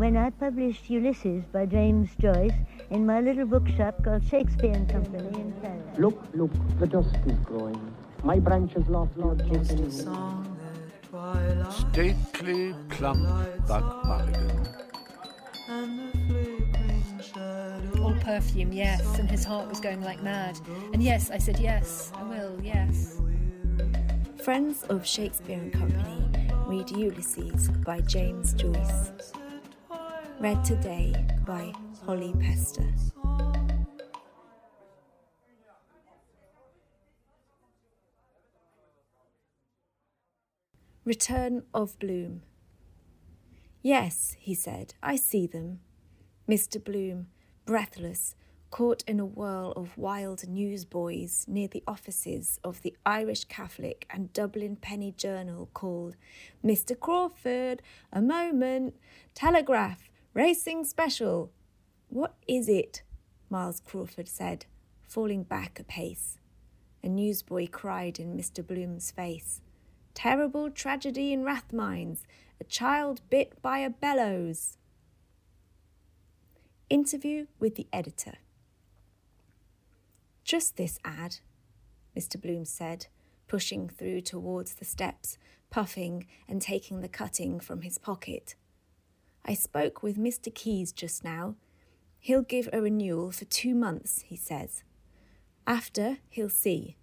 when I published Ulysses by James Joyce in my little bookshop called Shakespeare and Company in Paris. Look, look, the dusk is growing. My branches lost Lord Jason. Stately, plump Buck Mulligan. All perfume, yes, and his heart was going like mad. And yes, I said yes, I will, yes. Friends of Shakespeare and Company read Ulysses by James Joyce. Read today by Holly Pester. Return of Bloom. Yes, he said, I see them. Mr. Bloom, breathless, caught in a whirl of wild newsboys near the offices of the Irish Catholic and Dublin Penny Journal called Mr. Crawford, a moment, telegraph, racing special. What is it? Myles Crawford said, falling back a pace. A newsboy cried in Mr. Bloom's face. Terrible tragedy in Rathmines. A child bit by a bellows. Interview with the editor. Just this ad, Mr. Bloom said, pushing through towards the steps, puffing and taking the cutting from his pocket. I spoke with Mr. Keyes just now. He'll give a renewal for two months, he says. After, he'll see.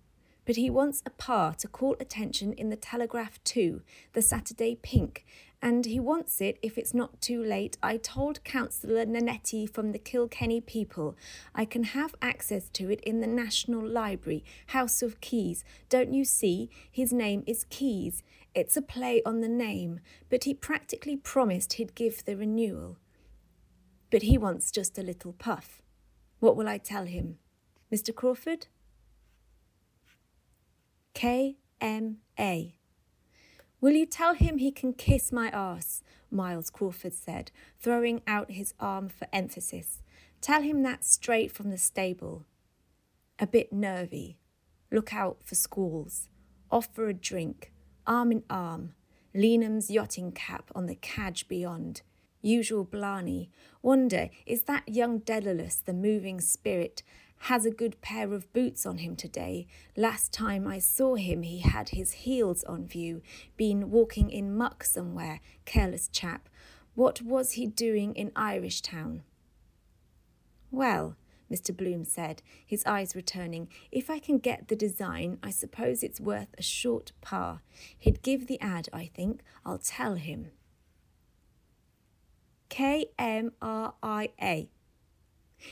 But he wants a par to call attention in the Telegraph too, the Saturday Pink, and he wants it if it's not too late. I told Councillor Nannetti from the Kilkenny People I can have access to it in the National Library, House of Keys. Don't you see? His name is Keyes. It's a play on the name, but he practically promised he'd give the renewal. But he wants just a little puff. What will I tell him? Mr. Crawford? K M A. Will you tell him he can kiss my arse? Myles Crawford said, throwing out his arm for emphasis. Tell him that straight from the stable. A bit nervy. Look out for squalls. Offer a drink. Arm in arm. Lenehan's yachting cap on the cadge beyond. Usual Blarney. Wonder, is that young Dedalus the moving spirit has a good pair of boots on him today. Last time I saw him, he had his heels on view, been walking in muck somewhere, careless chap. What was he doing in Irish Town? Well, Mr. Bloom said, his eyes returning, if I can get the design, I suppose it's worth a short par. He'd give the ad, I think. I'll tell him. K M R I A.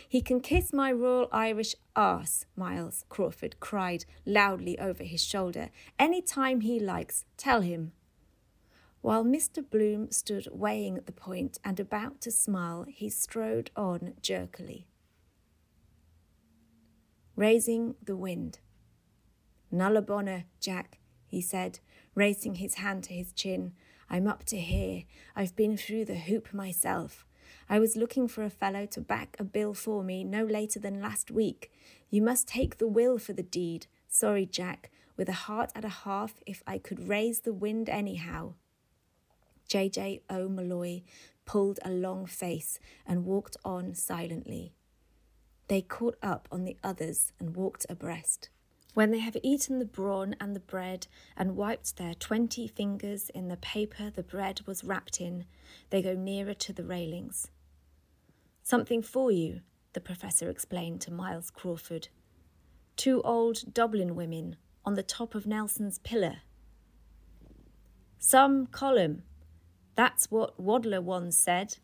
He can kiss my Royal Irish arse, Myles Crawford cried loudly over his shoulder. Any time he likes, tell him. While Mr. Bloom stood weighing the point and about to smile, he strode on jerkily. Raising the wind. Nulla bona, Jack, he said, raising his hand to his chin. I'm up to here. I've been through the hoop myself. I was looking for a fellow to back a bill for me no later than last week. You must take the will for the deed. Sorry, Jack, with a heart at a half if I could raise the wind anyhow. J.J. O'Molloy oh, pulled a long face and walked on silently. They caught up on the others and walked abreast. When they have eaten the brawn and the bread and wiped their twenty fingers in the paper the bread was wrapped in, they go nearer to the railings. Something for you, the professor explained to Myles Crawford. Two old Dublin women on the top of Nelson's pillar. Some column. That's what Wadler once said.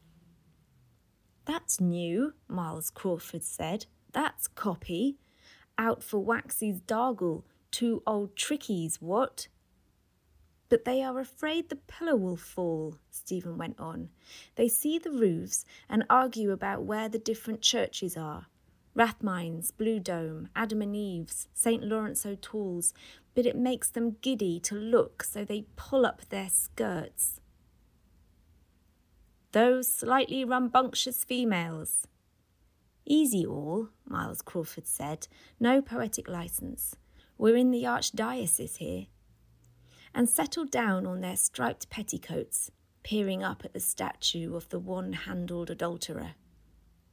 That's new, Myles Crawford said. That's copy. Out for Waxy's Dargle, two old trickies, what? But they are afraid the pillar will fall, Stephen went on. They see the roofs and argue about where the different churches are. Rathmines, Blue Dome, Adam and Eve's, St. Laurence O'Toole's, but it makes them giddy to look, so they pull up their skirts. Those slightly rambunctious females. Easy all, Myles Crawford said. No poetic license. We're in the Archdiocese here and settled down on their striped petticoats. peering up at the statue of the one handled adulterer.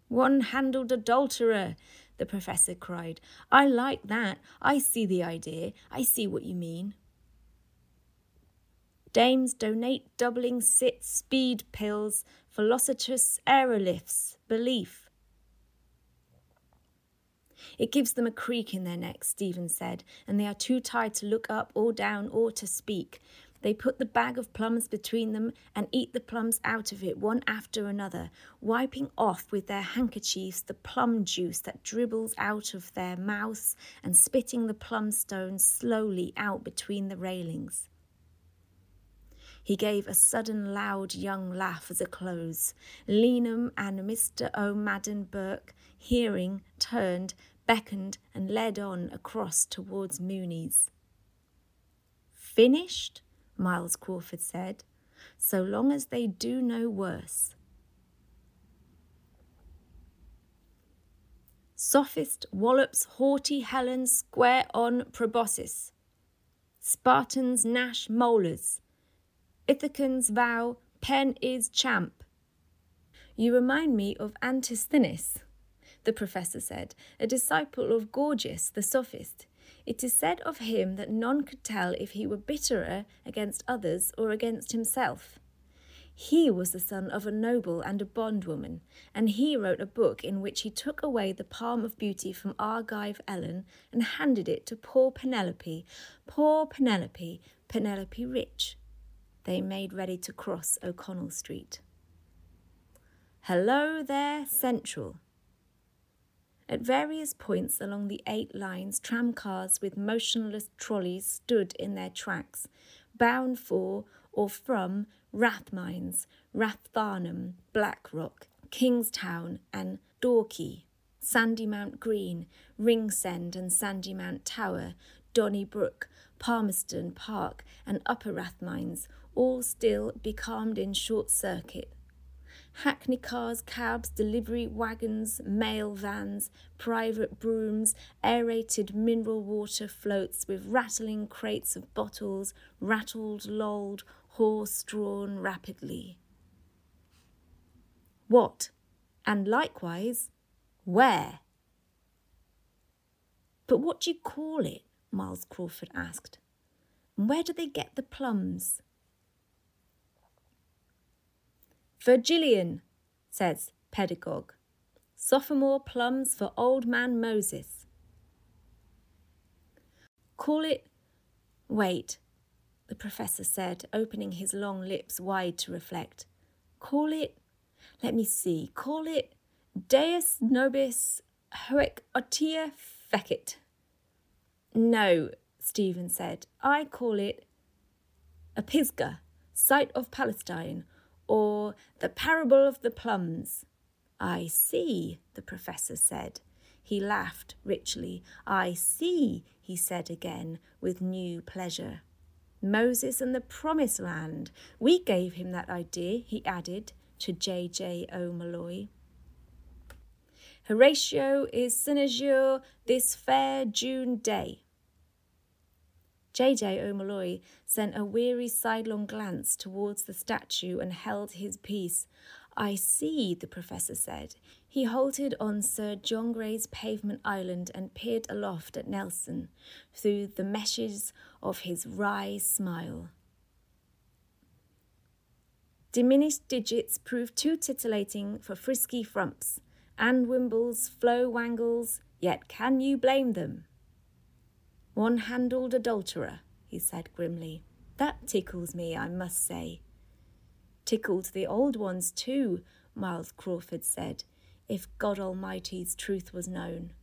One handled adulterer, the professor cried. I like that. I see the idea. I see what you mean. Dames donate Dublin's cits speed pills, velocitous aeroliths, belief. It gives them a creak in their necks, Stephen said, and they are too tired to look up or down or to speak. They put the bag of plums between them and eat the plums out of it one after another, wiping off with their handkerchiefs the plum juice that dribbles out of their mouths and spitting the plum stones slowly out between the railings. He gave a sudden loud young laugh as a close. Lenehan and Mr. O'Madden Burke, hearing, turned, beckoned, and led on across towards Mooney's. Finished? Myles Crawford said, so long as they do no worse. Sophist wallops haughty Helen square on proboscis. Spartans gnash molars. Ithacans vow pen is champ. You remind me of Antisthenes, the professor said, a disciple of Gorgias the sophist. It is said of him that none could tell if he were bitterer against others or against himself. He was the son of a noble and a bondwoman, and he wrote a book in which he took away the palm of beauty from Argive Helen and handed it to poor Penelope. Poor Penelope, Penelope rich. They made ready to cross O'Connell Street. Hello there, Central, at various points along the eight lines, tramcars with motionless trolleys stood in their tracks, bound for or from Rathmines, Rathfarnham, Blackrock, Kingstown, and Dalkey, Sandymount Green, Ringsend and Sandymount Tower, Donnybrook, Palmerston Park, and Upper Rathmines, all still becalmed in short circuit hackney cars, cabs, delivery wagons, mail vans, private broughams, aerated mineral water floats with rattling crates of bottles, rattled, lolled, horse drawn rapidly. What? And likewise, where? But what do you call it? Myles Crawford asked. And where do they get the plums? Virgilian, says pedagogue. Sophomore plums for old man Moses. Call it. Wait, the professor said, opening his long lips wide to reflect. Call it. Let me see. Call it Deus nobis haec otia fecit. No, Stephen said. I call it a Pisgah, Sight of Palestine, or The Parable of the Plums. I see, the professor said. He laughed richly. I see, he said again, with new pleasure. Moses and the Promised Land. We gave him that idea, he added to J. J. O'Molloy. Horatio is cynosure this fair June day. J.J. O'Molloy sent a weary sidelong glance towards the statue and held his peace. I see, the professor said. He halted on Sir John Gray's pavement island and peered aloft at Nelson through the meshes of his wry smile. Diminished digits prove too titillating for frisky frumps, Anne Wimbles, Flo Wangles, yet can you blame them? One handled adulterer, he said grimly. That tickles me, I must say. Tickled the old ones too, Myles Crawford said, if God Almighty's truth was known.